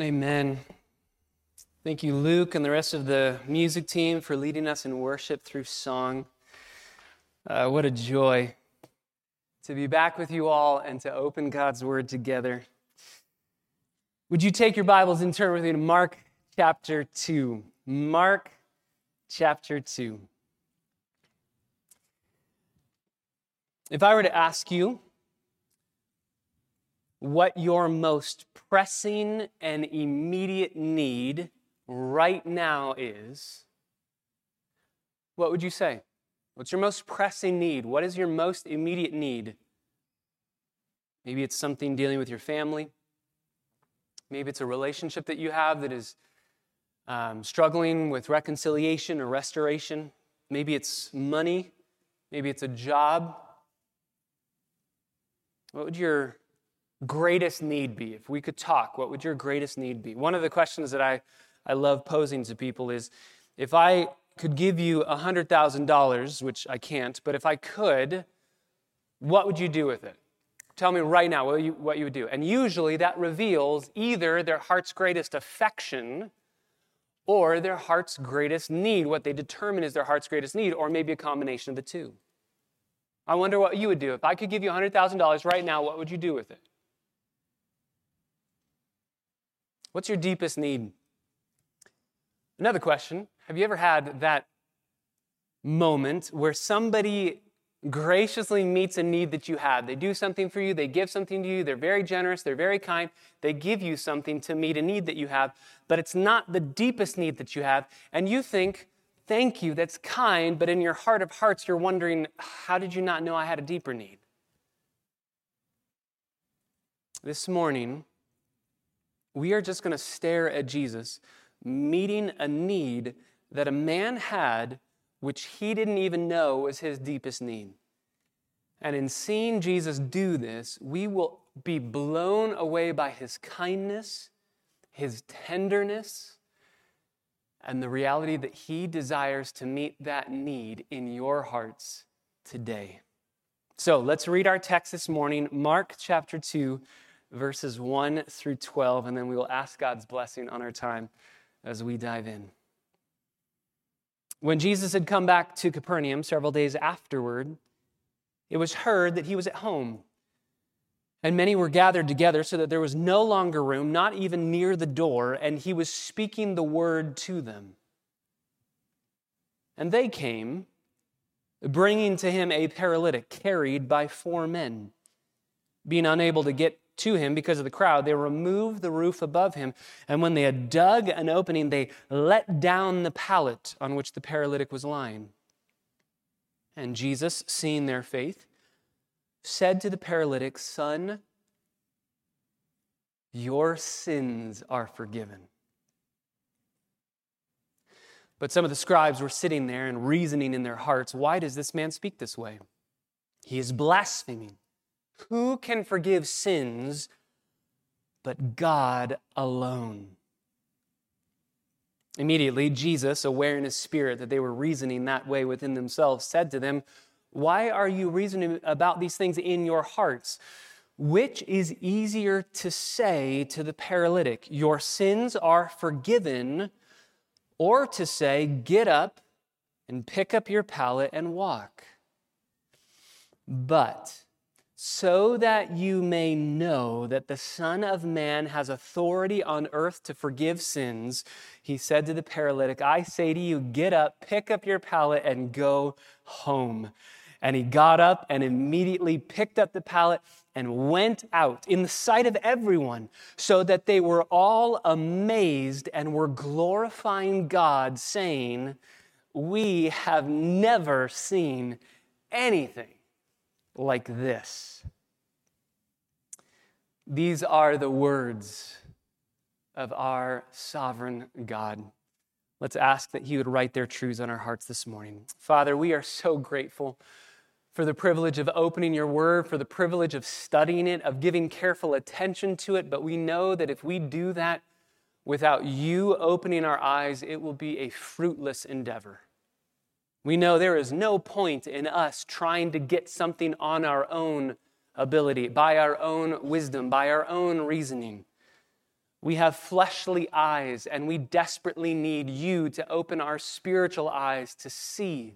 Amen. Thank you, Luke, and the rest of the music team for leading us in worship through song. Uh, what a joy to be back with you all and to open God's Word together. Would you take your Bibles and turn with me to Mark chapter 2? Mark chapter 2. If I were to ask you what your most pressing and immediate need right now is, what would you say? What's your most pressing need? What is your most immediate need? Maybe it's something dealing with your family. Maybe it's a relationship that you have that is um, struggling with reconciliation or restoration. Maybe it's money. Maybe it's a job. What would your greatest need be? If we could talk, what would your greatest need be? One of the questions that I, I love posing to people is if I could give you $100,000, which I can't, but if I could, what would you do with it? Tell me right now what you, what you would do. And usually that reveals either their heart's greatest affection or their heart's greatest need. What they determine is their heart's greatest need, or maybe a combination of the two. I wonder what you would do. If I could give you $100,000 right now, what would you do with it? What's your deepest need? Another question Have you ever had that moment where somebody graciously meets a need that you have? They do something for you, they give something to you, they're very generous, they're very kind, they give you something to meet a need that you have, but it's not the deepest need that you have, and you think, Thank you, that's kind, but in your heart of hearts, you're wondering, How did you not know I had a deeper need? This morning, we are just going to stare at Jesus meeting a need that a man had which he didn't even know was his deepest need. And in seeing Jesus do this, we will be blown away by his kindness, his tenderness, and the reality that he desires to meet that need in your hearts today. So let's read our text this morning, Mark chapter 2 verses 1 through 12, and then we will ask God's blessing on our time as we dive in. When Jesus had come back to Capernaum several days afterward, it was heard that he was at home. And many were gathered together so that there was no longer room, not even near the door, and he was speaking the word to them. And they came, bringing to him a paralytic carried by four men. Being unable to get to him because of the crowd, they removed the roof above him. And when they had dug an opening, they let down the pallet on which the paralytic was lying. And Jesus, seeing their faith, said to the paralytic, Son, your sins are forgiven. But some of the scribes were sitting there and reasoning in their hearts, Why does this man speak this way? He is blaspheming. Who can forgive sins but God alone? Immediately, Jesus, aware in his spirit that they were reasoning that way within themselves, said to them, Why are you reasoning about these things in your hearts? Which is easier to say to the paralytic, Your sins are forgiven, or to say, Get up and pick up your pallet and walk? But so that you may know that the Son of Man has authority on earth to forgive sins, he said to the paralytic, I say to you, get up, pick up your pallet, and go home. And he got up and immediately picked up the pallet and went out in the sight of everyone, so that they were all amazed and were glorifying God, saying, We have never seen anything like this. These are the words of our sovereign God. Let's ask that He would write their truths on our hearts this morning. Father, we are so grateful for the privilege of opening your word, for the privilege of studying it, of giving careful attention to it. But we know that if we do that without you opening our eyes, it will be a fruitless endeavor. We know there is no point in us trying to get something on our own ability, by our own wisdom, by our own reasoning. We have fleshly eyes, and we desperately need you to open our spiritual eyes to see.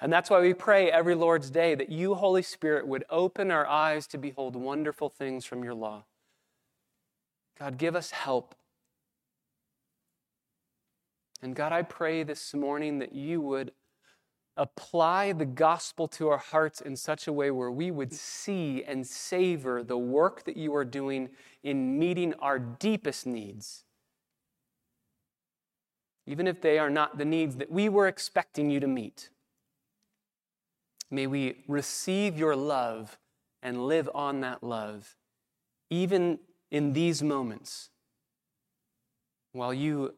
And that's why we pray every Lord's Day that you, Holy Spirit, would open our eyes to behold wonderful things from your law. God, give us help. And God, I pray this morning that you would apply the gospel to our hearts in such a way where we would see and savor the work that you are doing in meeting our deepest needs, even if they are not the needs that we were expecting you to meet. May we receive your love and live on that love, even in these moments, while you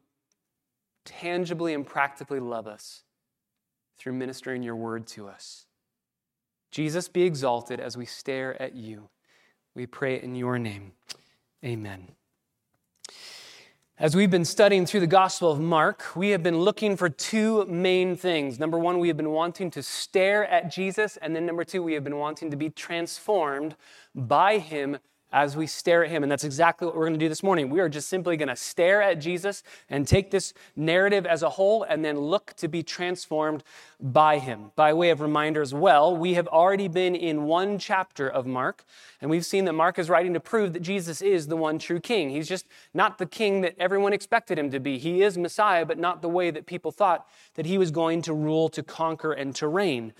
tangibly and practically love us through ministering your word to us. Jesus, be exalted as we stare at you. We pray in your name. Amen. As we've been studying through the Gospel of Mark, we have been looking for two main things. Number one, we have been wanting to stare at Jesus, and then number two, we have been wanting to be transformed by him as we stare at him. And that's exactly what we're going to do this morning. We are just simply going to stare at Jesus and take this narrative as a whole and then look to be transformed by him. By way of reminder as well, we have already been in one chapter of Mark, and we've seen that Mark is writing to prove that Jesus is the one true king. He's just not the king that everyone expected him to be. He is Messiah, but not the way that people thought that he was going to rule, to conquer, and to reign.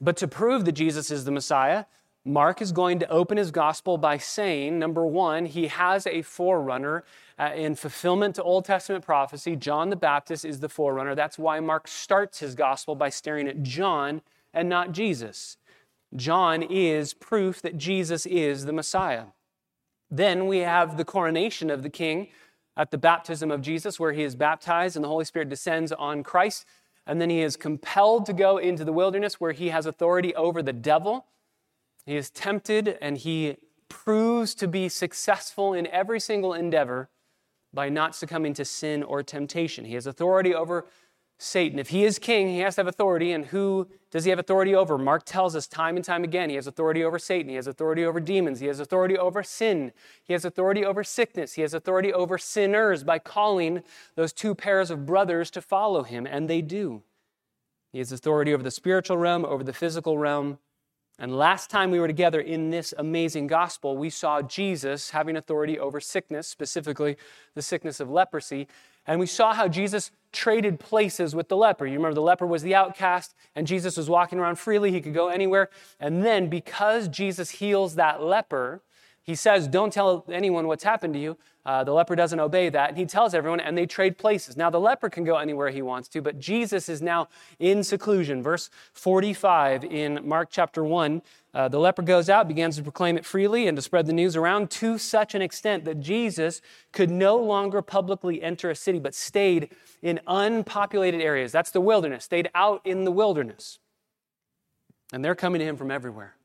But to prove that Jesus is the Messiah, Mark is going to open his gospel by saying, number one, he has a forerunner uh, in fulfillment to Old Testament prophecy. John the Baptist is the forerunner. That's why Mark starts his gospel by staring at John and not Jesus. John is proof that Jesus is the Messiah. Then we have the coronation of the king at the baptism of Jesus, where he is baptized and the Holy Spirit descends on Christ. And then he is compelled to go into the wilderness where he has authority over the devil he is tempted and he proves to be successful in every single endeavor by not succumbing to sin or temptation. He has authority over Satan. If he is king, he has to have authority. And who does he have authority over? Mark tells us time and time again he has authority over Satan. He has authority over demons. He has authority over sin. He has authority over sickness. He has authority over sinners by calling those two pairs of brothers to follow him, and they do. He has authority over the spiritual realm, over the physical realm, and last time we were together in this amazing gospel, we saw Jesus having authority over sickness, specifically the sickness of leprosy. And we saw how Jesus traded places with the leper. You remember the leper was the outcast, and Jesus was walking around freely. He could go anywhere. And then, because Jesus heals that leper, he says, Don't tell anyone what's happened to you. Uh, the leper doesn't obey that. And he tells everyone, and they trade places. Now, the leper can go anywhere he wants to, but Jesus is now in seclusion. Verse 45 in Mark chapter 1 uh, the leper goes out, begins to proclaim it freely and to spread the news around to such an extent that Jesus could no longer publicly enter a city, but stayed in unpopulated areas. That's the wilderness, stayed out in the wilderness. And they're coming to him from everywhere.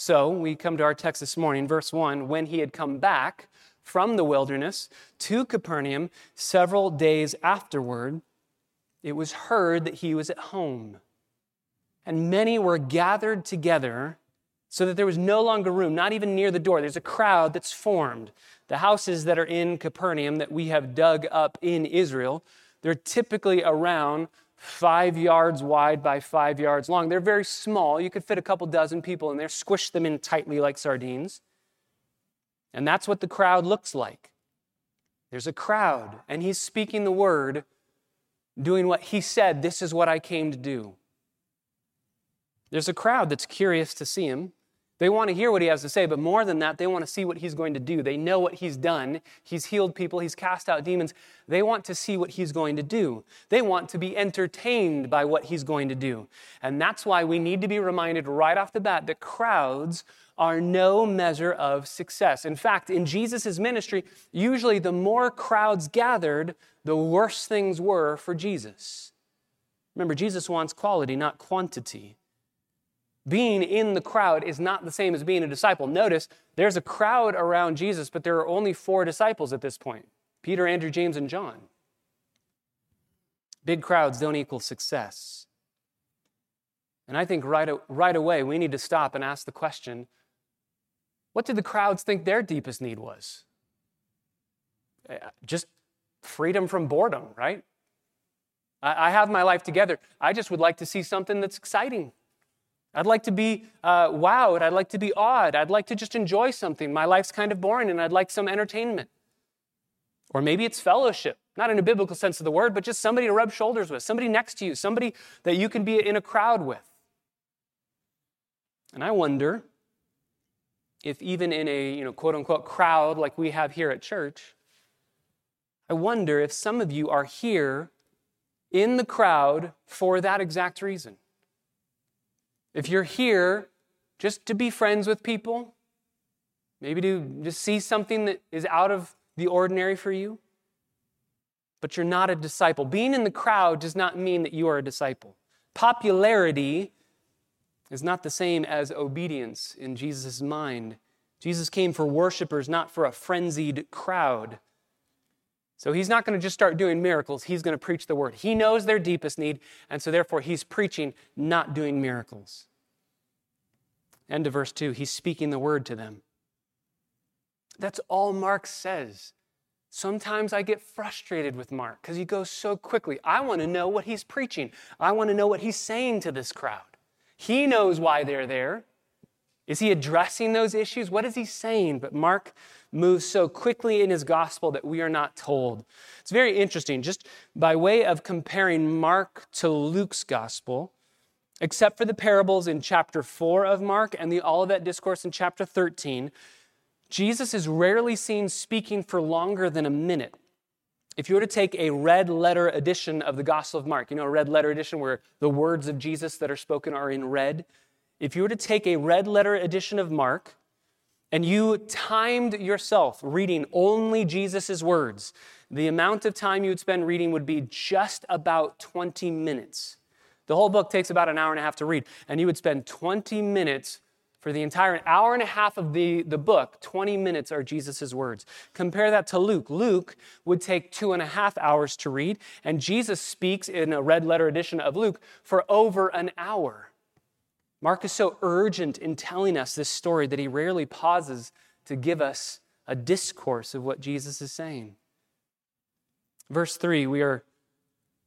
So we come to our text this morning, verse 1 when he had come back from the wilderness to Capernaum several days afterward, it was heard that he was at home. And many were gathered together so that there was no longer room, not even near the door. There's a crowd that's formed. The houses that are in Capernaum that we have dug up in Israel, they're typically around five yards wide by five yards long. They're very small. You could fit a couple dozen people in there, squish them in tightly like sardines. And that's what the crowd looks like. There's a crowd, and he's speaking the word, doing what he said, This is what I came to do. There's a crowd that's curious to see him. They want to hear what he has to say, but more than that, they want to see what he's going to do. They know what he's done. He's healed people, he's cast out demons. They want to see what he's going to do. They want to be entertained by what he's going to do. And that's why we need to be reminded right off the bat that crowds are no measure of success. In fact, in Jesus' ministry, usually the more crowds gathered, the worse things were for Jesus. Remember, Jesus wants quality, not quantity being in the crowd is not the same as being a disciple. Notice there's a crowd around Jesus, but there are only four disciples at this point Peter, Andrew, James, and John. Big crowds don't equal success. And I think right, right away we need to stop and ask the question what did the crowds think their deepest need was? Eh, just freedom from boredom, right? I have my life together. I just would like to see something that's exciting. I'd like to be uh, wowed. I'd like to be awed. I'd like to just enjoy something. My life's kind of boring and I'd like some entertainment. Or maybe it's fellowship, not in a biblical sense of the word, but just somebody to rub shoulders with, somebody next to you, somebody that you can be in a crowd with. And I wonder if even in a you know quote unquote crowd like we have here at church, I wonder if some of you are here in the crowd for that exact reason. If you're here just to be friends with people, maybe to just see something that is out of the ordinary for you, but you're not a disciple. Being in the crowd does not mean that you are a disciple. Popularity is not the same as obedience in Jesus' mind. Jesus came for worshipers, not for a frenzied crowd. So he's not going to just start doing miracles, he's going to preach the word. He knows their deepest need, and so therefore he's preaching, not doing miracles. End of verse 2, he's speaking the word to them. That's all Mark says. Sometimes I get frustrated with Mark because he goes so quickly. I want to know what he's preaching. I want to know what he's saying to this crowd. He knows why they're there. Is he addressing those issues? What is he saying? But Mark moves so quickly in his gospel that we are not told. It's very interesting. Just by way of comparing Mark to Luke's gospel, except for the parables in chapter 4 of Mark and the Olivet Discourse in chapter 13, Jesus is rarely seen speaking for longer than a minute. If you were to take a red letter edition of the Gospel of Mark, you know, a red letter edition where the words of Jesus that are spoken are in red, if you were to take a red letter edition of Mark and you timed yourself reading only Jesus' words, the amount of time you would spend reading would be just about 20 minutes. The whole book takes about an hour and a half to read, and you would spend 20 minutes for the entire hour and a half of the, the book, 20 minutes are Jesus' words. Compare that to Luke. Luke would take two and a half hours to read, and Jesus speaks in a red letter edition of Luke for over an hour. Mark is so urgent in telling us this story that he rarely pauses to give us a discourse of what Jesus is saying. Verse 3, we are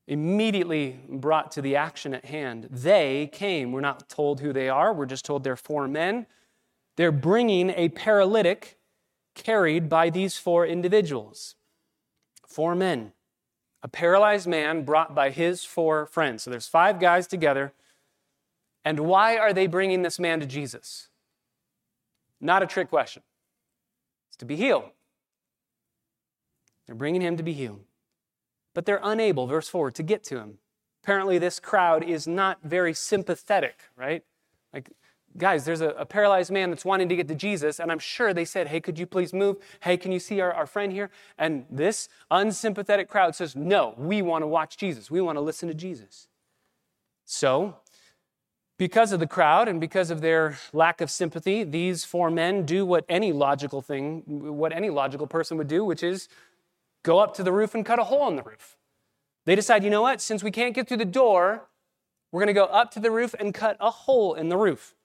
immediately brought to the action at hand. They came. We're not told who they are, we're just told they're four men. They're bringing a paralytic carried by these four individuals. Four men. A paralyzed man brought by his four friends. So there's five guys together and why are they bringing this man to Jesus? Not a trick question. It's to be healed. They're bringing him to be healed. But they're unable, verse 4, to get to him. Apparently, this crowd is not very sympathetic, right? Like, guys, there's a, a, paralyzed man that's wanting to get to Jesus, and I'm sure they said, Hey, could you please move? Hey, can you see our, our friend here? And this unsympathetic crowd says, No, we want to watch Jesus. We want to listen to Jesus. So because of the crowd and because of their lack of sympathy, these four men do what any logical thing, what any logical person would do, which is go up to the roof and cut a hole in the roof. They decide, you know what, since we can't get through the door, we're going to go up to the roof and cut a hole in the roof.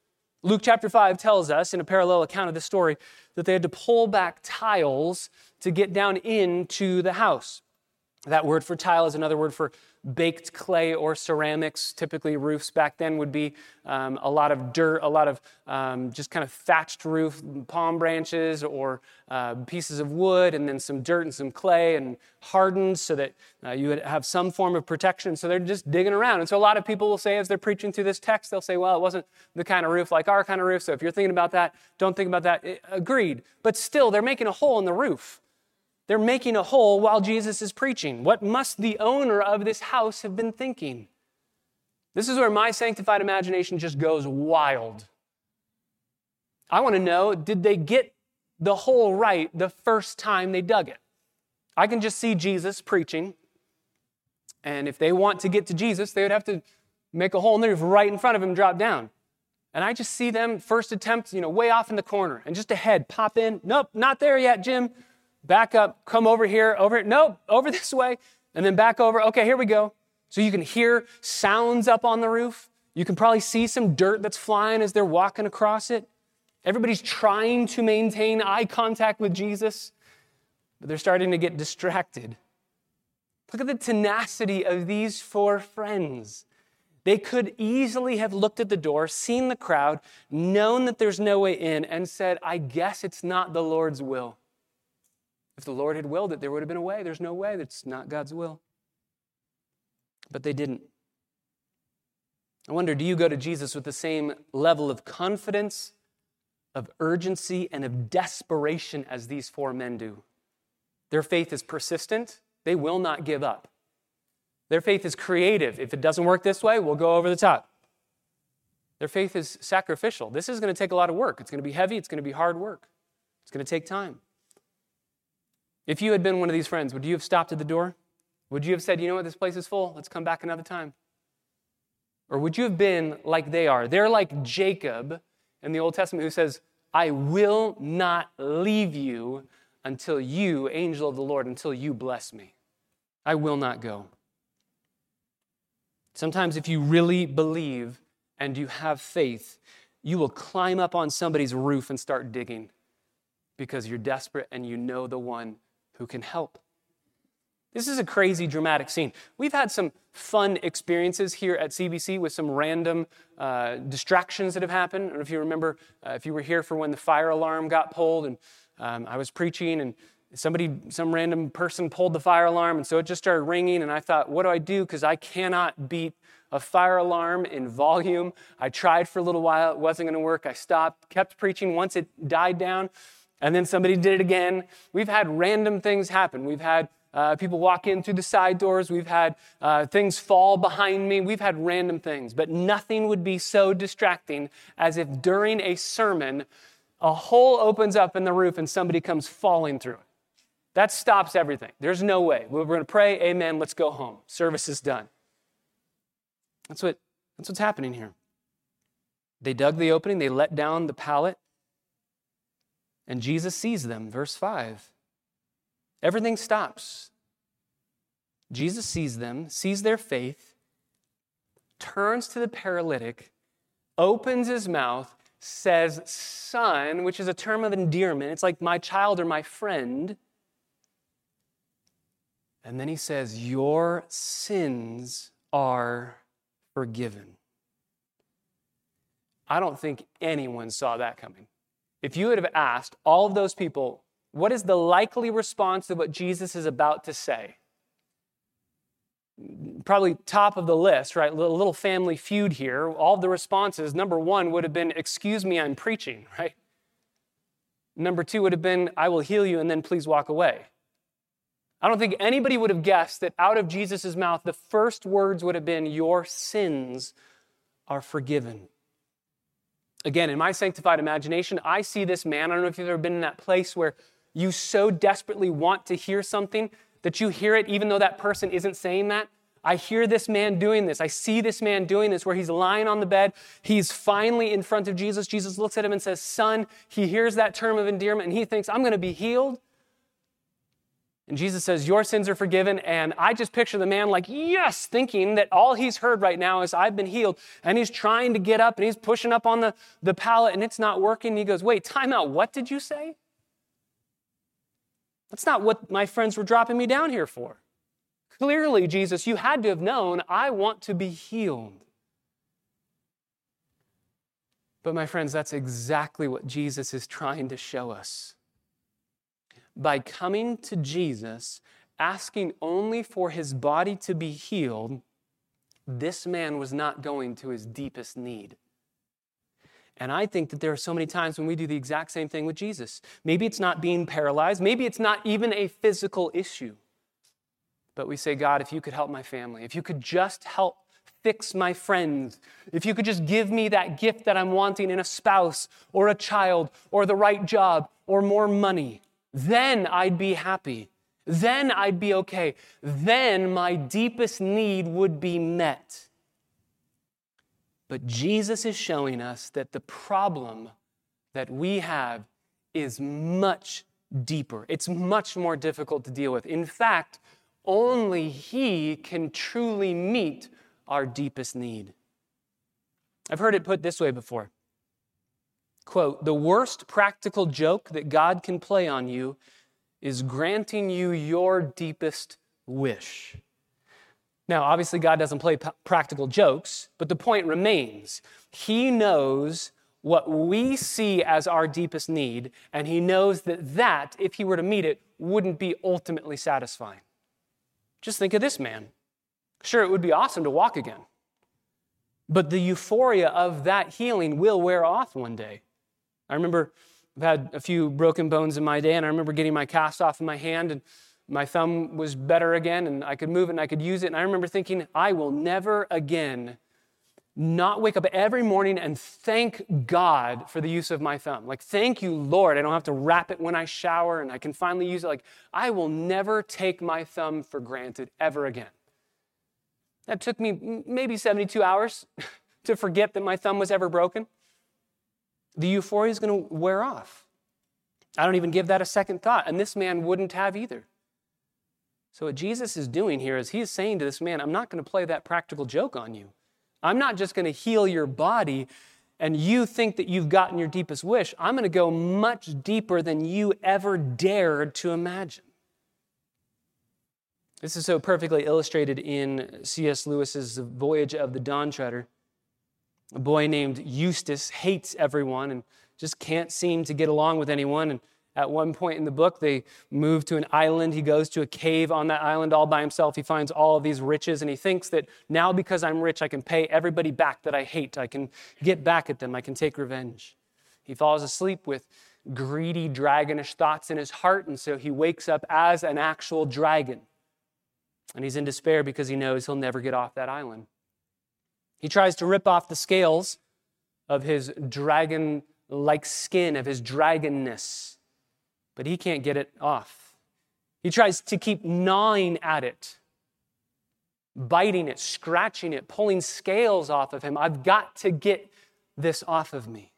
Luke chapter 5 tells us, in a parallel account of this story, that they had to pull back tiles to get down into the house. That word for tile is another word for baked clay or ceramics. Typically, roofs back then would be um, a lot of dirt, a lot of um, just kind of thatched roof, palm branches or uh, pieces of wood, and then some dirt and some clay and hardened so that uh, you would have some form of protection. So they're just digging around. And so a lot of people will say, as they're preaching through this text, they'll say, well, it wasn't the kind of roof like our kind of roof. So if you're thinking about that, don't think about that. It, agreed. But still, they're making a hole in the roof. They're making a hole while Jesus is preaching. What must the owner of this house have been thinking? This is where my sanctified imagination just goes wild. I want to know did they get the hole right the first time they dug it? I can just see Jesus preaching. And if they want to get to Jesus, they would have to make a hole in the right in front of him, drop down. And I just see them first attempt, you know, way off in the corner and just ahead, pop in. Nope, not there yet, Jim back up, come over here, over here. Nope, over this way, and then back over. Okay, here we go. So you can hear sounds up on the roof. You can probably see some dirt that's flying as they're walking across it. Everybody's trying to maintain eye contact with Jesus. but they're starting to get distracted. Look at the tenacity of these four friends. They could easily have looked at the door, seen the crowd, known that there's no way in, and said, I guess it's not the Lord's will. If the Lord had willed it, there would have been a way. There's no way. That's not God's will. But they didn't. I wonder do you go to Jesus with the same level of confidence, of urgency, and of desperation as these four men do? Their faith is persistent, they will not give up. Their faith is creative. If it doesn't work this way, we'll go over the top. Their faith is sacrificial. This is going to take a lot of work. It's going to be heavy, it's going to be hard work, it's going to take time. If you had been one of these friends, would you have stopped at the door? Would you have said, you know what, this place is full, let's come back another time? Or would you have been like they are? They're like Jacob in the Old Testament who says, I will not leave you until you, angel of the Lord, until you bless me. I will not go. Sometimes, if you really believe and you have faith, you will climb up on somebody's roof and start digging because you're desperate and you know the one who can help. This is a crazy dramatic scene. We've had some fun experiences here at CBC with some random uh, distractions that have happened. If you remember, uh, if you were here for when the fire alarm got pulled, and um, I was preaching, and somebody, some random person pulled the fire alarm, and so it just started ringing, and I thought, what do I do? Because I cannot beat a fire alarm in volume. I tried for a little while, it wasn't going to work. I stopped, kept preaching. Once it died down, and then somebody did it again. We've had random things happen. We've had uh, people walk in through the side doors. We've had uh, things fall behind me. We've had random things. But nothing would be so distracting as if during a sermon, a hole opens up in the roof and somebody comes falling through it. That stops everything. There's no way. We're going to pray, amen, let's go home. Service is done. That's, what, that's what's happening here. They dug the opening, they let down the pallet, and Jesus sees them. Verse 5. Everything stops. Jesus sees them, sees their faith, turns to the paralytic, opens his mouth, says, Son, which is a term of endearment. It's like my child or my friend. And then he says, Your sins are forgiven. I don't think anyone saw that coming. If you would have asked all of those people, what is the likely response to what Jesus is about to say? Probably top of the list, right? A little family feud here. All the responses, number one would have been, Excuse me, I'm preaching, right? Number two would have been, I will heal you and then please walk away. I don't think anybody would have guessed that out of Jesus' mouth, the first words would have been, Your sins are forgiven. Again, in my sanctified imagination, I see this man. I don't know if you've ever been in that place where you so desperately want to hear something that you hear it even though that person isn't saying that. I hear this man doing this. I see this man doing this where he's lying on the bed. He's finally in front of Jesus. Jesus looks at him and says, Son, he hears that term of endearment and he thinks, I'm going to be healed. And Jesus says, Your sins are forgiven. And I just picture the man like, Yes, thinking that all he's heard right now is, I've been healed. And he's trying to get up and he's pushing up on the, the pallet and it's not working. And he goes, Wait, time out. What did you say? That's not what my friends were dropping me down here for. Clearly, Jesus, you had to have known I want to be healed. But, my friends, that's exactly what Jesus is trying to show us by coming to Jesus, asking only for his body to be healed, this man was not going to his deepest need. And I think that there are so many times when we do the exact same thing with Jesus. Maybe it's not being paralyzed, maybe it's not even a physical issue. But we say, God, if you could help my family, if you could just help fix my friends, if you could just give me that gift that I'm wanting in a spouse or a child or the right job or more money, then I'd be happy. Then I'd be okay. Then my deepest need would be met. But Jesus is showing us that the problem that we have is much deeper. It's much more difficult to deal with. In fact, only He can truly meet our deepest need. I've heard it put this way before quote, the worst practical joke that God can play on you is granting you your deepest wish. Now, obviously, God doesn't play p- practical jokes, but the point remains. He knows what we see as our deepest need, and He knows that that, if He were to meet it, wouldn't be ultimately satisfying. Just think of this man. Sure, it would be awesome to walk again, but the euphoria of that healing will wear off one day. I remember I've had a few broken bones in my day, and I remember getting my cast off in my hand, and my thumb was better again, and I could move it and I could use it. And I remember thinking, I will never again not wake up every morning and thank God for the use of my thumb. Like, thank you, Lord. I don't have to wrap it when I shower and I can finally use it. Like, I will never take my thumb for granted ever again. That took me maybe 72 hours to forget that my thumb was ever broken. The euphoria is going to wear off. I don't even give that a second thought, and this man wouldn't have either. So, what Jesus is doing here is he's saying to this man, I'm not going to play that practical joke on you. I'm not just going to heal your body and you think that you've gotten your deepest wish. I'm going to go much deeper than you ever dared to imagine. This is so perfectly illustrated in C.S. Lewis's Voyage of the Dawn Treader. A boy named Eustace hates everyone and just can't seem to get along with anyone. And at one point in the book, they move to an island. He goes to a cave on that island all by himself. He finds all of these riches, and he thinks that now because I'm rich, I can pay everybody back that I hate. I can get back at them. I can take revenge. He falls asleep with greedy, dragonish thoughts in his heart, and so he wakes up as an actual dragon. And he's in despair because he knows he'll never get off that island. He tries to rip off the scales of his dragon like skin, of his dragonness but he can't get it off. He tries to keep gnawing at it, biting it, scratching it, pulling scales off of him. I've got to get this off of me.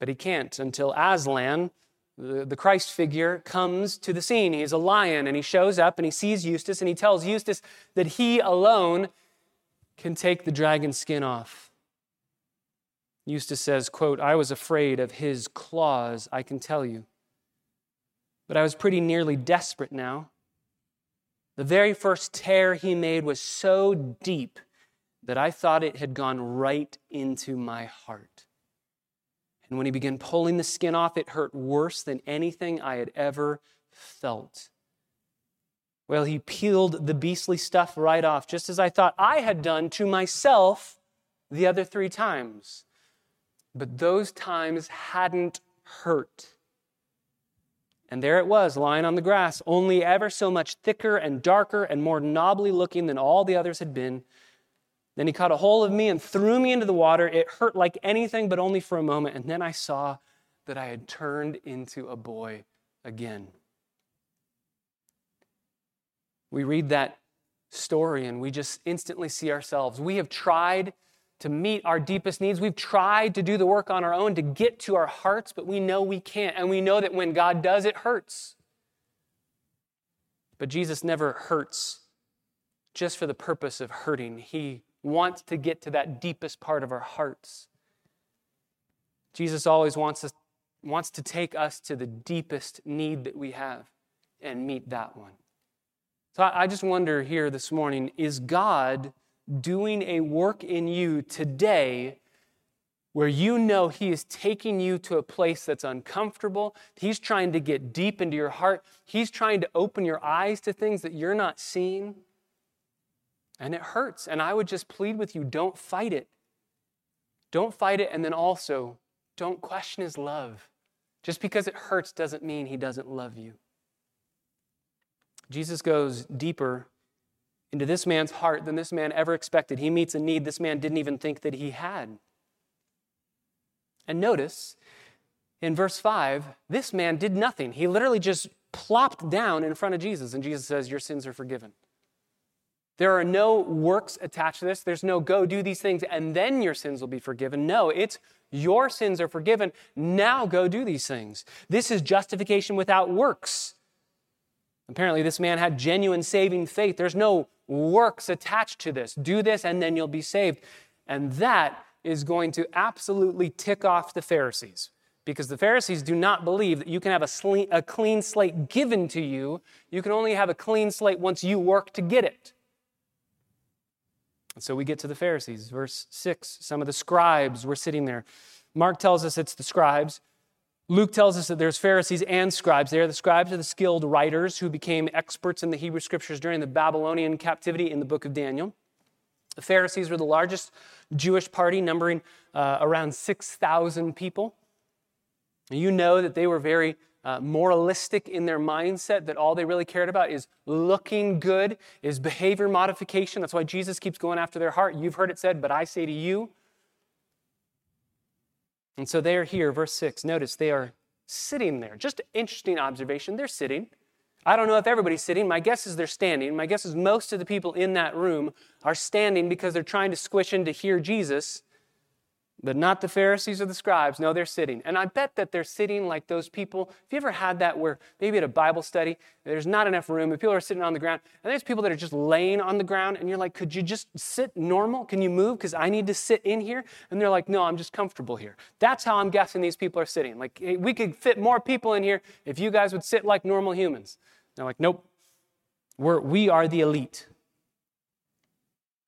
But he can't until Aslan, the, Christ figure, comes to the scene. He's a lion and he shows up and he sees Eustace and he tells Eustace that he alone can take the dragon skin off. Eustace says, quote, I was afraid of his claws, I can tell you. But I was pretty nearly desperate now. The very first tear he made was so deep that I thought it had gone right into my heart. And when he began pulling the skin off, it hurt worse than anything I had ever felt. Well, he peeled the beastly stuff right off, just as I thought I had done to myself the other three times. But those times hadn't hurt. And there it was, lying on the grass, only ever so much thicker and darker and more knobbly looking than all the others had been. Then he caught a hold of me and threw me into the water. It hurt like anything, but only for a moment. And then I saw that I had turned into a boy again. We read that story and we just instantly see ourselves. We have tried to meet our deepest needs. We've tried to do the work on our own to get to our hearts, but we know we can't. And we know that when God does, it hurts. But Jesus never hurts just for the purpose of hurting. He wants to get to that deepest part of our hearts. Jesus always wants, us, wants to take us to the deepest need that we have and meet that one. So I just wonder here this morning is God doing a work in you today where you know He is taking you to a place that's uncomfortable. He's trying to get deep into your heart. He's trying to open your eyes to things that you're not seeing. And it hurts. And I would just plead with you don't fight it. Don't fight it. And then also, don't question His love. Just because it hurts doesn't mean He doesn't love you. Jesus goes deeper into this man's heart than this man ever expected. He meets a need this man didn't even think that he had. And notice in verse 5, this man did nothing. He literally just plopped down in front of Jesus, and Jesus says, Your sins are forgiven. There are no works attached to this. There's no go do these things and then your sins will be forgiven. No, it's your sins are forgiven. Now go do these things. This is justification without works. Apparently, this man had genuine saving faith. There's no works attached to this. Do this and then you'll be saved. And that is going to absolutely tick off the Pharisees because the Pharisees do not believe that you can have a, a clean slate given to you. You can only have a clean slate once you work to get it. And so we get to the Pharisees. Verse 6 some of the scribes were sitting there. Mark tells us it's the scribes. Luke tells us that there's Pharisees and scribes there. The scribes are the skilled writers who became experts in the Hebrew scriptures during the Babylonian captivity in the book of Daniel. The Pharisees were the largest Jewish party, numbering uh, around 6,000 people. You know that they were very uh, moralistic in their mindset, that all they really cared about is looking good, is behavior modification. That's why Jesus keeps going after their heart. You've heard it said, but I say to you. And so they are here, verse 6. Notice they are sitting there. Just interesting observation. They're sitting. I don't know if everybody's sitting. My guess is they're standing. My guess is most of the people in that room are standing because they're trying to squish in to hear Jesus but not the Pharisees or the scribes. No, they're sitting. And I bet that they're sitting like those people. Have you ever had that where maybe at a Bible study, there's not enough room, and people are sitting on the ground, and there's people that are just laying on the ground, and you're like, could you just sit normal? Can you move? Because I need to sit in here. And they're like, no, I'm just comfortable here. That's how I'm guessing these people are sitting. Like, hey, we could fit more people in here if you guys would sit like normal humans. They're like, nope, we're, we are the elite.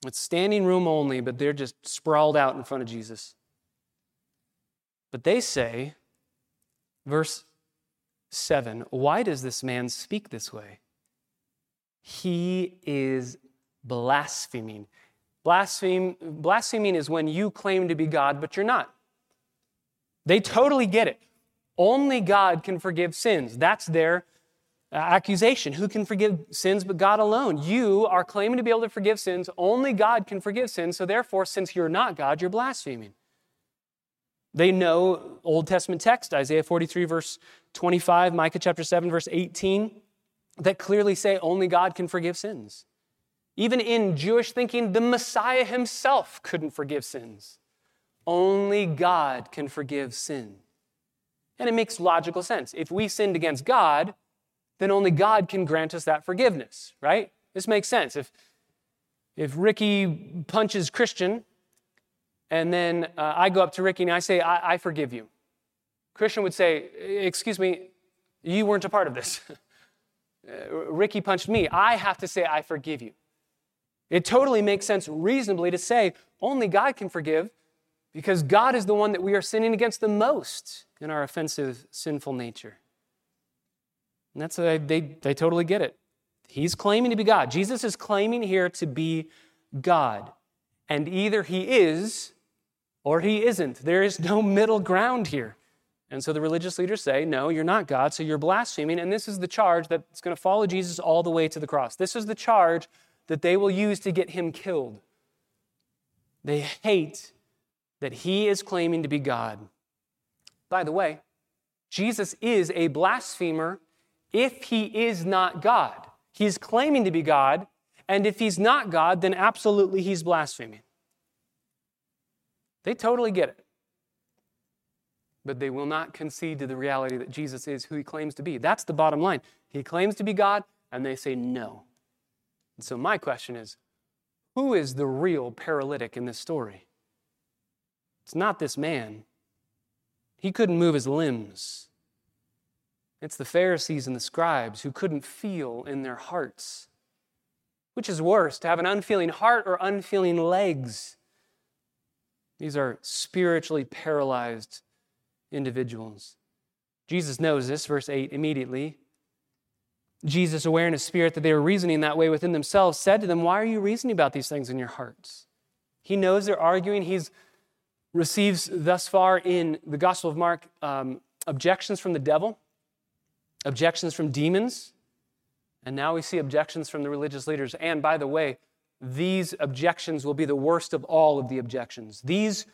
It's standing room only, but they're just sprawled out in front of Jesus. But they say, verse 7, why does this man speak this way? He is blaspheming. Blaspheme, blaspheming is when you claim to be God, but you're not. They totally get it. Only God can forgive sins. That's their uh, accusation. Who can forgive sins but God alone? You are claiming to be able to forgive sins. Only God can forgive sins. So, therefore, since you're not God, you're blaspheming. They know Old Testament text, Isaiah 43, verse 25, Micah chapter 7, verse 18, that clearly say only God can forgive sins. Even in Jewish thinking, the Messiah himself couldn't forgive sins. Only God can forgive sin. And it makes logical sense. If we sinned against God, then only God can grant us that forgiveness, right? This makes sense. If, if Ricky punches Christian and then uh, I go up to Ricky and I say, I, I forgive you. Christian would say, Excuse me, you weren't a part of this. Uh, Ricky punched me. I have to say, I forgive you. It totally makes sense reasonably to say only God can forgive because God is the one that we are sinning against the most in our offensive, sinful nature. And that's, they, they, they totally get it. He's claiming to be God. Jesus is claiming here to be God. And either he is or he isn't. There is no middle ground here. And so the religious leaders say, No, you're not God, so you're blaspheming. And this is the charge that's going to follow Jesus all the way to the cross. This is the charge that they will use to get him killed. They hate that he is claiming to be God. By the way, Jesus is a blasphemer if he is not God. He's claiming to be God, and if he's not God, then absolutely he's blaspheming. They totally get it. But they will not concede to the reality that Jesus is who he claims to be. That's the bottom line. He claims to be God, and they say no. And so, my question is who is the real paralytic in this story? It's not this man. He couldn't move his limbs. It's the Pharisees and the scribes who couldn't feel in their hearts. Which is worse, to have an unfeeling heart or unfeeling legs? These are spiritually paralyzed individuals. Jesus knows this, verse 8, immediately. Jesus, aware in his spirit that they were reasoning that way within themselves, said to them, Why are you reasoning about these things in your hearts? He knows they're arguing. He receives thus far in the Gospel of Mark um, objections from the devil, objections from demons, and now we see objections from the religious leaders. And by the way, these objections will be the worst of all of the objections. These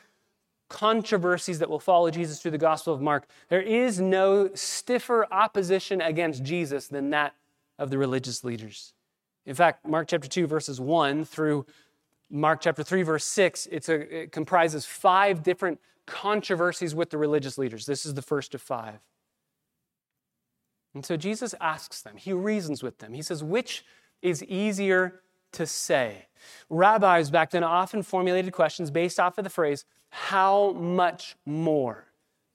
controversies that will follow Jesus through the Gospel of Mark, there is no stiffer opposition against Jesus than that of the religious leaders. In fact, Mark chapter 2, verses 1 through Mark chapter 3, verse 6, a, it comprises five different controversies with the religious leaders. This is the first of five. And so Jesus asks them, he reasons with them. He says, Which is easier to say. Rabbis back then often formulated questions based off of the phrase, how much more?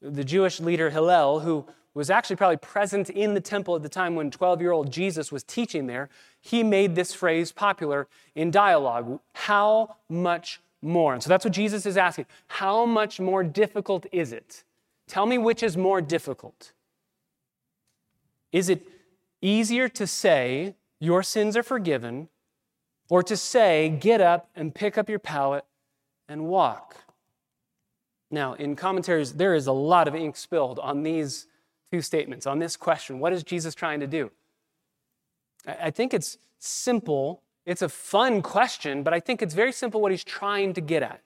the Jewish leader Hillel, who was actually probably present in the temple at the time when 12 year old Jesus was teaching there, he made this phrase popular in dialogue How much more? And so that's what Jesus is asking. How much more difficult is it? Tell me which is more difficult. Is it easier to say, Your sins are forgiven, or to say, Get up and pick up your pallet and walk? Now, in commentaries, there is a lot of ink spilled on these two statements, on this question. What is Jesus trying to do? I think it's simple. It's a fun question, but I think it's very simple what he's trying to get at.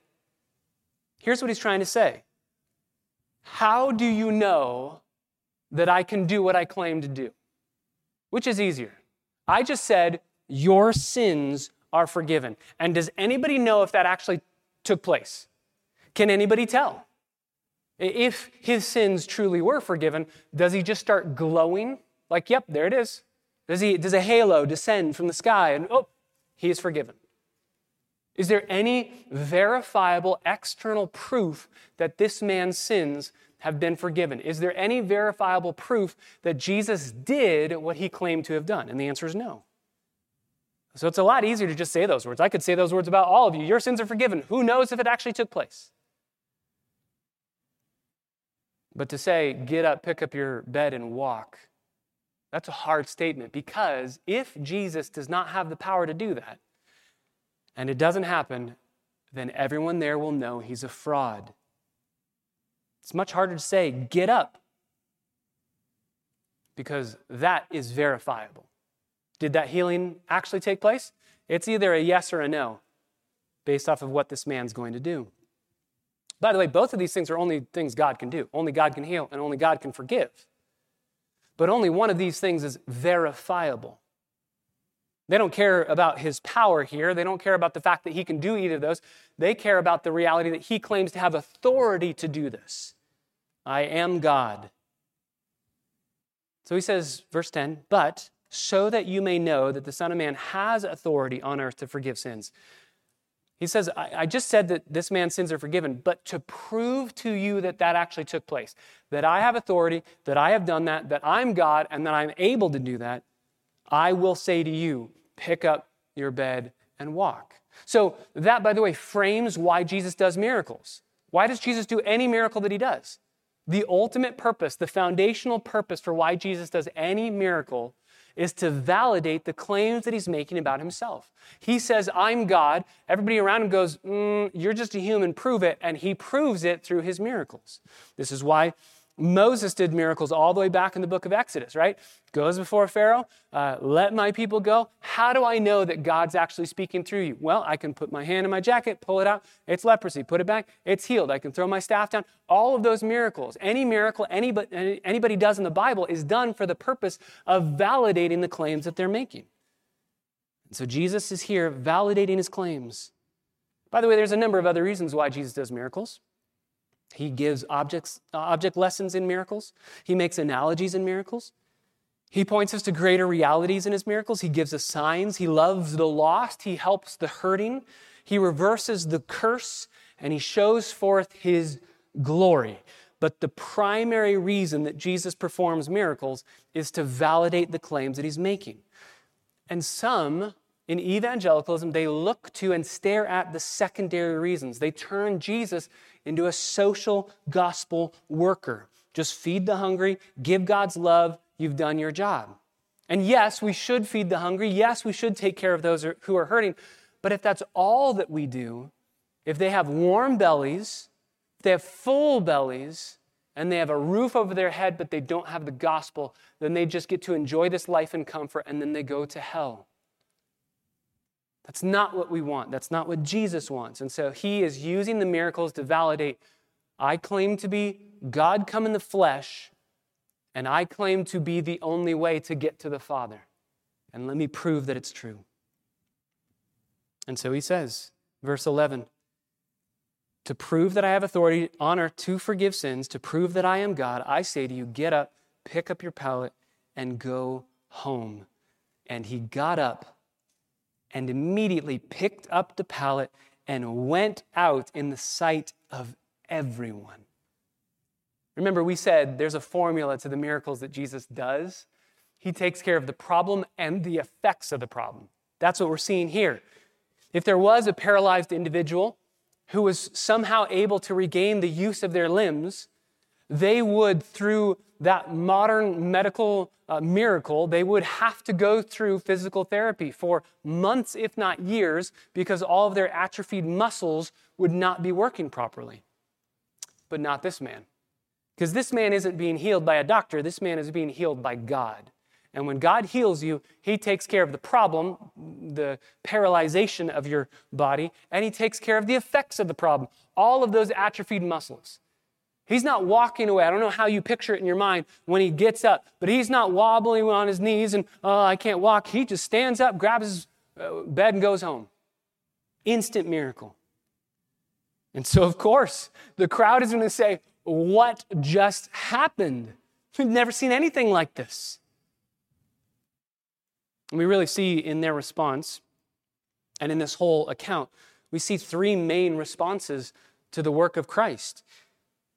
Here's what he's trying to say How do you know that I can do what I claim to do? Which is easier? I just said, Your sins are forgiven. And does anybody know if that actually took place? Can anybody tell? If his sins truly were forgiven, does he just start glowing? Like, yep, there it is. Does, he, does a halo descend from the sky and, oh, he is forgiven? Is there any verifiable external proof that this man's sins have been forgiven? Is there any verifiable proof that Jesus did what he claimed to have done? And the answer is no. So it's a lot easier to just say those words. I could say those words about all of you. Your sins are forgiven. Who knows if it actually took place? But to say, get up, pick up your bed, and walk, that's a hard statement because if Jesus does not have the power to do that, and it doesn't happen, then everyone there will know he's a fraud. It's much harder to say, get up, because that is verifiable. Did that healing actually take place? It's either a yes or a no, based off of what this man's going to do. By the way, both of these things are only things God can do. Only God can heal, and only God can forgive. But only one of these things is verifiable. They don't care about his power here. They don't care about the fact that he can do either of those. They care about the reality that he claims to have authority to do this. I am God. So he says, verse 10, but so that you may know that the Son of Man has authority on earth to forgive sins. He says, I, I, just said that this man's sins are forgiven, but to prove to you that that actually took place, that I have authority, that I have done that, that I'm God, and that I'm able to do that, I will say to you, pick up your bed and walk. So, that, by the way, frames why Jesus does miracles. Why does Jesus do any miracle that he does? The ultimate purpose, the foundational purpose for why Jesus does any miracle is to validate the claims that he's making about himself. He says, I'm God. Everybody around him goes, mm, You're just a human, prove it. And he proves it through his miracles. This is why Moses did miracles all the way back in the book of Exodus, right? Goes before Pharaoh, uh, let my people go. How do I know that God's actually speaking through you? Well, I can put my hand in my jacket, pull it out, it's leprosy. Put it back, it's healed. I can throw my staff down. All of those miracles, any miracle anybody, anybody does in the Bible is done for the purpose of validating the claims that they're making. And so Jesus is here validating his claims. By the way, there's a number of other reasons why Jesus does miracles. He gives objects, uh, object lessons in miracles. He makes analogies in miracles. He points us to greater realities in his miracles. He gives us signs. He loves the lost. He helps the hurting. He reverses the curse and he shows forth his glory. But the primary reason that Jesus performs miracles is to validate the claims that he's making. And some in evangelicalism, they look to and stare at the secondary reasons. They turn Jesus into a social gospel worker. Just feed the hungry, give God's love, you've done your job. And yes, we should feed the hungry. Yes, we should take care of those who are hurting. But if that's all that we do, if they have warm bellies, if they have full bellies, and they have a roof over their head, but they don't have the gospel, then they just get to enjoy this life in comfort and then they go to hell. That's not what we want. That's not what Jesus wants. And so he is using the miracles to validate I claim to be God come in the flesh, and I claim to be the only way to get to the Father. And let me prove that it's true. And so he says, verse 11, to prove that I have authority on earth to forgive sins, to prove that I am God, I say to you, get up, pick up your pallet, and go home. And he got up and immediately picked up the pallet and went out in the sight of everyone. Remember, we said there's a formula to the miracles that Jesus does. He takes care of the problem and the effects of the problem. That's what we're seeing here. If there was a paralyzed individual who was somehow able to regain the use of their limbs, they would, through that modern medical uh, miracle, they would have to go through physical therapy for months, if not years, because all of their atrophied muscles would not be working properly. But not this man. Because this man isn't being healed by a doctor, this man is being healed by God. And when God heals you, He takes care of the problem, the paralyzation of your body, and He takes care of the effects of the problem, all of those atrophied muscles. He's not walking away. I don't know how you picture it in your mind when he gets up, but he's not wobbling on his knees and, oh, I can't walk. He just stands up, grabs his uh, bed, and goes home. Instant miracle. And so, of course, the crowd is going to say, What just happened? We've never seen anything like this. And we really see in their response, and in this whole account, we see three main responses to the work of Christ.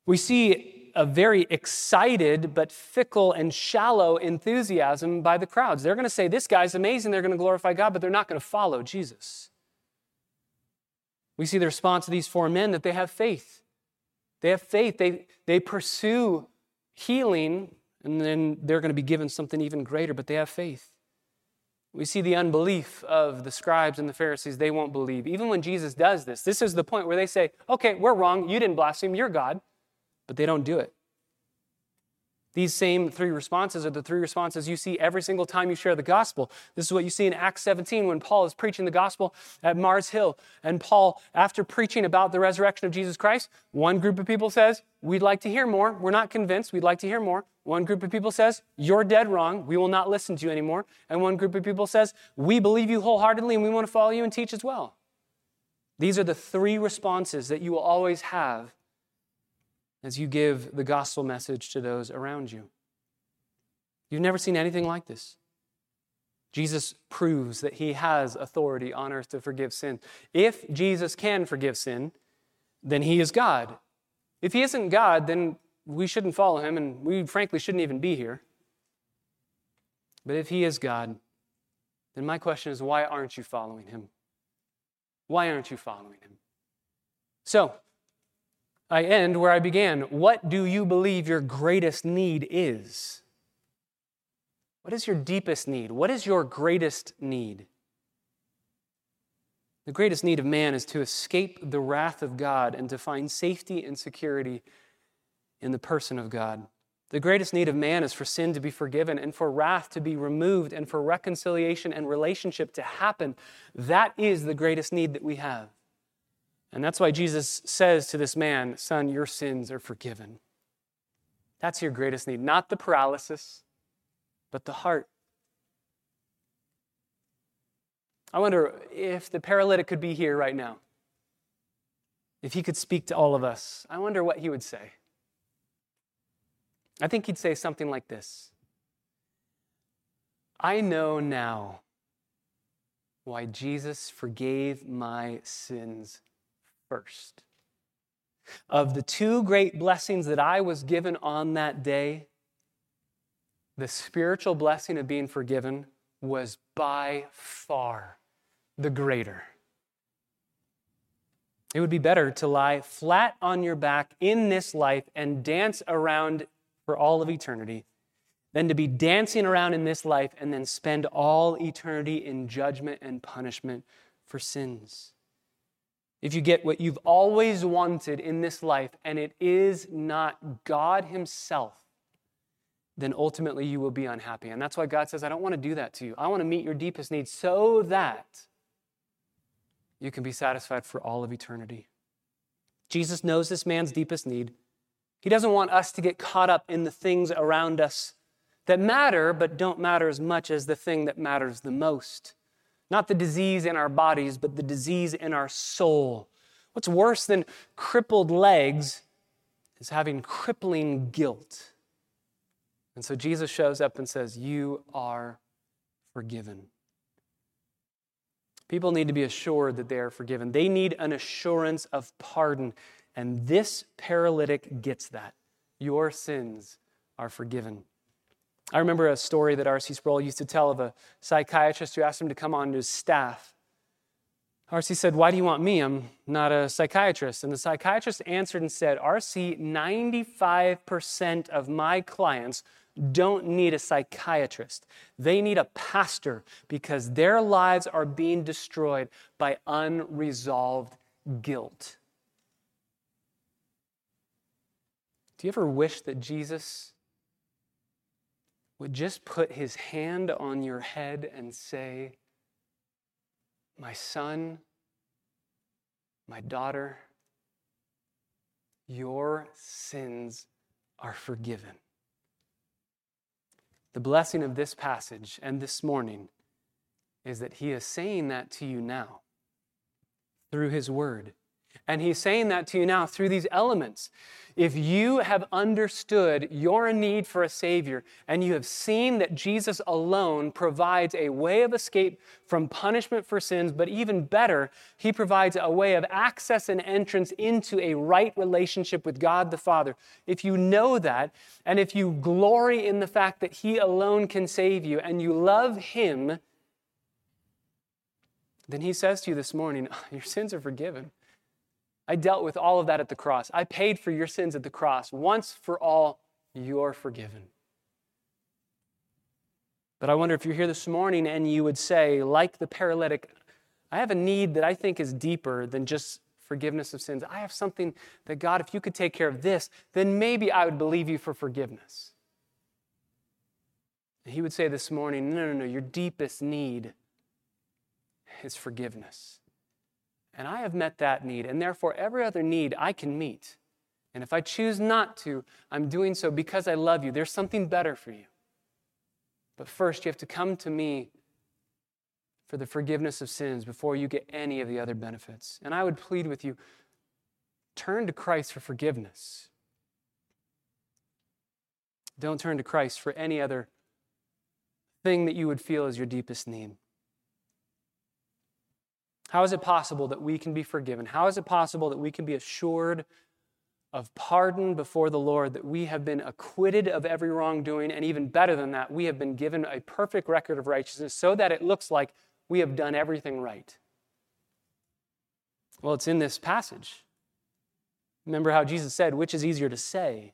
We see a very excited but fickle and shallow enthusiasm by the crowds. They're going to say, This guy's amazing. They're going to glorify God, but they're not going to follow Jesus. We see the response of these four men that they have faith. They have faith. They, they pursue healing, and then they're going to be given something even greater, but they have faith. We see the unbelief of the scribes and the Pharisees. They won't believe. Even when Jesus does this, this is the point where they say, Okay, we're wrong. You didn't blaspheme. You're God but they don't do it. These same three responses are the three responses you see every single time you share the gospel. This is what you see in Acts 17 when Paul is preaching the gospel at Mars Hill. And Paul, after preaching about the resurrection of Jesus Christ, one group of people says, We'd like to hear more. We're not convinced. We'd like to hear more. One group of people says, You're dead wrong. We will not listen to you anymore. And one group of people says, We believe you wholeheartedly and we want to follow you and teach as well. These are the three responses that you will always have as you give the gospel message to those around you. You've never seen anything like this. Jesus proves that he has authority on earth to forgive sin. If Jesus can forgive sin, then he is God. If he isn't God, then we shouldn't follow him, and we frankly shouldn't even be here. But if he is God, then my question is why aren't you following him? Why aren't you following him? So, I end where I began. What do you believe your greatest need is? What is your deepest need? What is your greatest need? The greatest need of man is to escape the wrath of God and to find safety and security in the person of God. The greatest need of man is for sin to be forgiven and for wrath to be removed and for reconciliation and relationship to happen. That is the greatest need that we have. And that's why Jesus says to this man, Son, your sins are forgiven. That's your greatest need, not the paralysis, but the heart. I wonder if the paralytic could be here right now. If he could speak to all of us, I wonder what he would say. I think he'd say something like this I know now why Jesus forgave my sins first. Of the two great blessings that I was given on that day, the spiritual blessing of being forgiven was by far the greater. It would be better to lie flat on your back in this life and dance around for all of eternity than to be dancing around in this life and then spend all eternity in judgment and punishment for sins if you get what you've always wanted in this life and it is not God Himself, then ultimately you will be unhappy. And that's why God says, I don't want to do that to you. I want to meet your deepest needs so that you can be satisfied for all of eternity. Jesus knows this man's deepest need. He doesn't want us to get caught up in the things around us that matter, but don't matter as much as the thing that matters the most. Not the disease in our bodies, but the disease in our soul. What's worse than crippled legs is having crippling guilt. And so Jesus shows up and says, You are forgiven. People need to be assured that they are forgiven. They need an assurance of pardon. And this paralytic gets that. your sins are forgiven. I remember a story that R.C. Sproul used to tell of a psychiatrist who asked him to come on to his staff. R.C. said, Why do you want me? I'm not a psychiatrist. And the psychiatrist answered and said, R.C., 95% of my clients don't need a psychiatrist. They need a pastor because their lives are being destroyed by unresolved guilt. Do you ever wish that Jesus would just put his hand on your head and say, My son, my daughter, your sins are forgiven. The blessing of this passage and this morning is that he is saying that to you now through his word. And he's saying that to you now through these elements. If you have understood your need for a Savior and you have seen that Jesus alone provides a way of escape from punishment for sins, but even better, He provides a way of access and entrance into a right relationship with God the Father. If you know that, and if you glory in the fact that He alone can save you, and you love Him, then He says to you this morning, Your sins are forgiven. I dealt with all of that at the cross. I paid for your sins at the cross. Once for all, you're forgiven. But I wonder if you're here this morning and you would say, like the paralytic, I have a need that I think is deeper than just forgiveness of sins. I have something that, God, if you could take care of this, then maybe I would believe you for forgiveness. And he would say this morning, no, no, no, your deepest need is forgiveness. And I have met that need, and therefore every other need I can meet. And if I choose not to, I'm doing so because I love you. There's something better for you. But first, you have to come to me for the forgiveness of sins before you get any of the other benefits. And I would plead with you turn to Christ for forgiveness. Don't turn to Christ for any other thing that you would feel is your deepest need. How is it possible that we can be forgiven? How is it possible that we can be assured of pardon before the Lord, that we have been acquitted of every wrongdoing, and even better than that, we have been given a perfect record of righteousness so that it looks like we have done everything right? Well, it's in this passage. Remember how Jesus said, which is easier to say?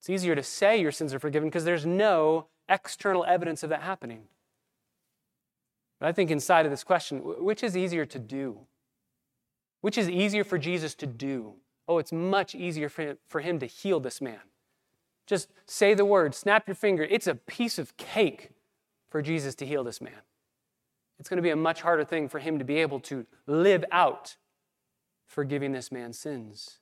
It's easier to say your sins are forgiven because there's no external evidence of that happening. But I think inside of this question, which is easier to do? Which is easier for Jesus to do? Oh, it's much easier for him to heal this man. Just say the word, snap your finger. It's a piece of cake for Jesus to heal this man. It's going to be a much harder thing for him to be able to live out forgiving this man's sins.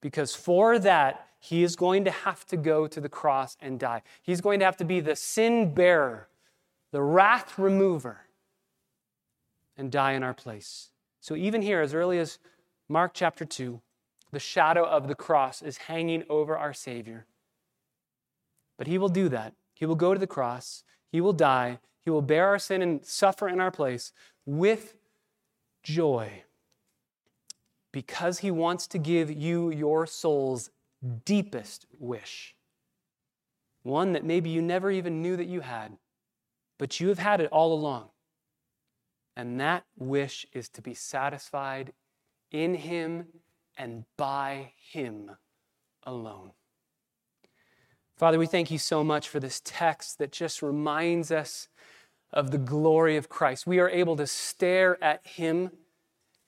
Because for that, he is going to have to go to the cross and die. He's going to have to be the sin bearer, the wrath remover and die in our place. So, even here, as early as Mark chapter 2, the shadow of the cross is hanging over our Savior. But He will do that. He will go to the cross, He will die, He will bear our sin and suffer in our place with joy because He wants to give you your soul's deepest wish. One that maybe you never even knew that you had, but you have had it all along. And that wish is to be satisfied in Him and by Him alone. Father, we thank you so much for this text that just reminds us of the glory of Christ. We are able to stare at Him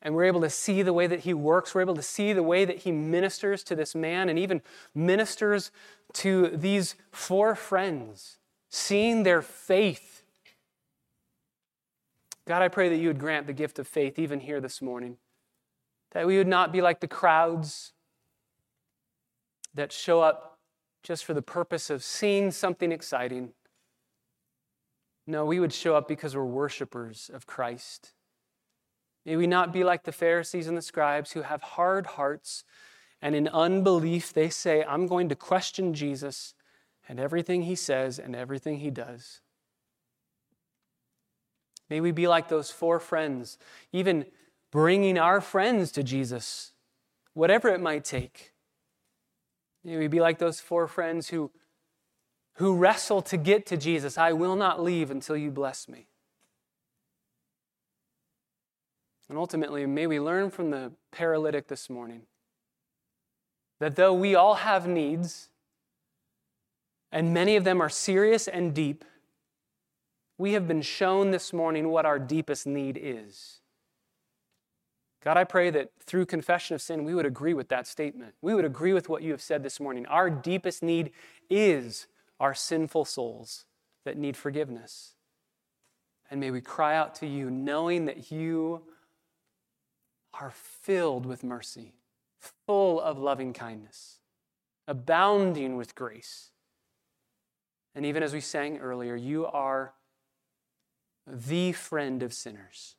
and we're able to see the way that He works. We're able to see the way that He ministers to this man and even ministers to these four friends, seeing their faith God, I pray that you would grant the gift of faith even here this morning. That we would not be like the crowds that show up just for the purpose of seeing something exciting. No, we would show up because we're worshipers of Christ. May we not be like the Pharisees and the scribes who have hard hearts and in unbelief they say, I'm going to question Jesus and everything he says and everything he does. May we be like those four friends, even bringing our friends to Jesus, whatever it might take. May we be like those four friends who, who wrestle to get to Jesus. I will not leave until you bless me. And ultimately, may we learn from the paralytic this morning that though we all have needs, and many of them are serious and deep, we have been shown this morning what our deepest need is. God, I pray that through confession of sin, we would agree with that statement. We would agree with what you have said this morning. Our deepest need is our sinful souls that need forgiveness. And may we cry out to you, knowing that you are filled with mercy, full of loving kindness, abounding with grace. And even as we sang earlier, you are the friend of sinners.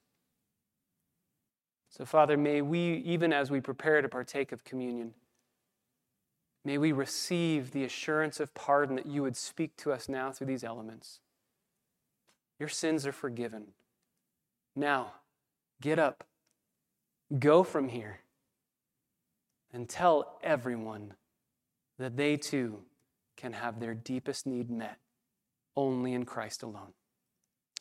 So, Father, may we, even as we prepare to partake of communion, may we receive the assurance of pardon that you would speak to us now through these elements. Your sins are forgiven. Now, get up Go from here and tell everyone that they too can have their deepest need met only in Christ alone.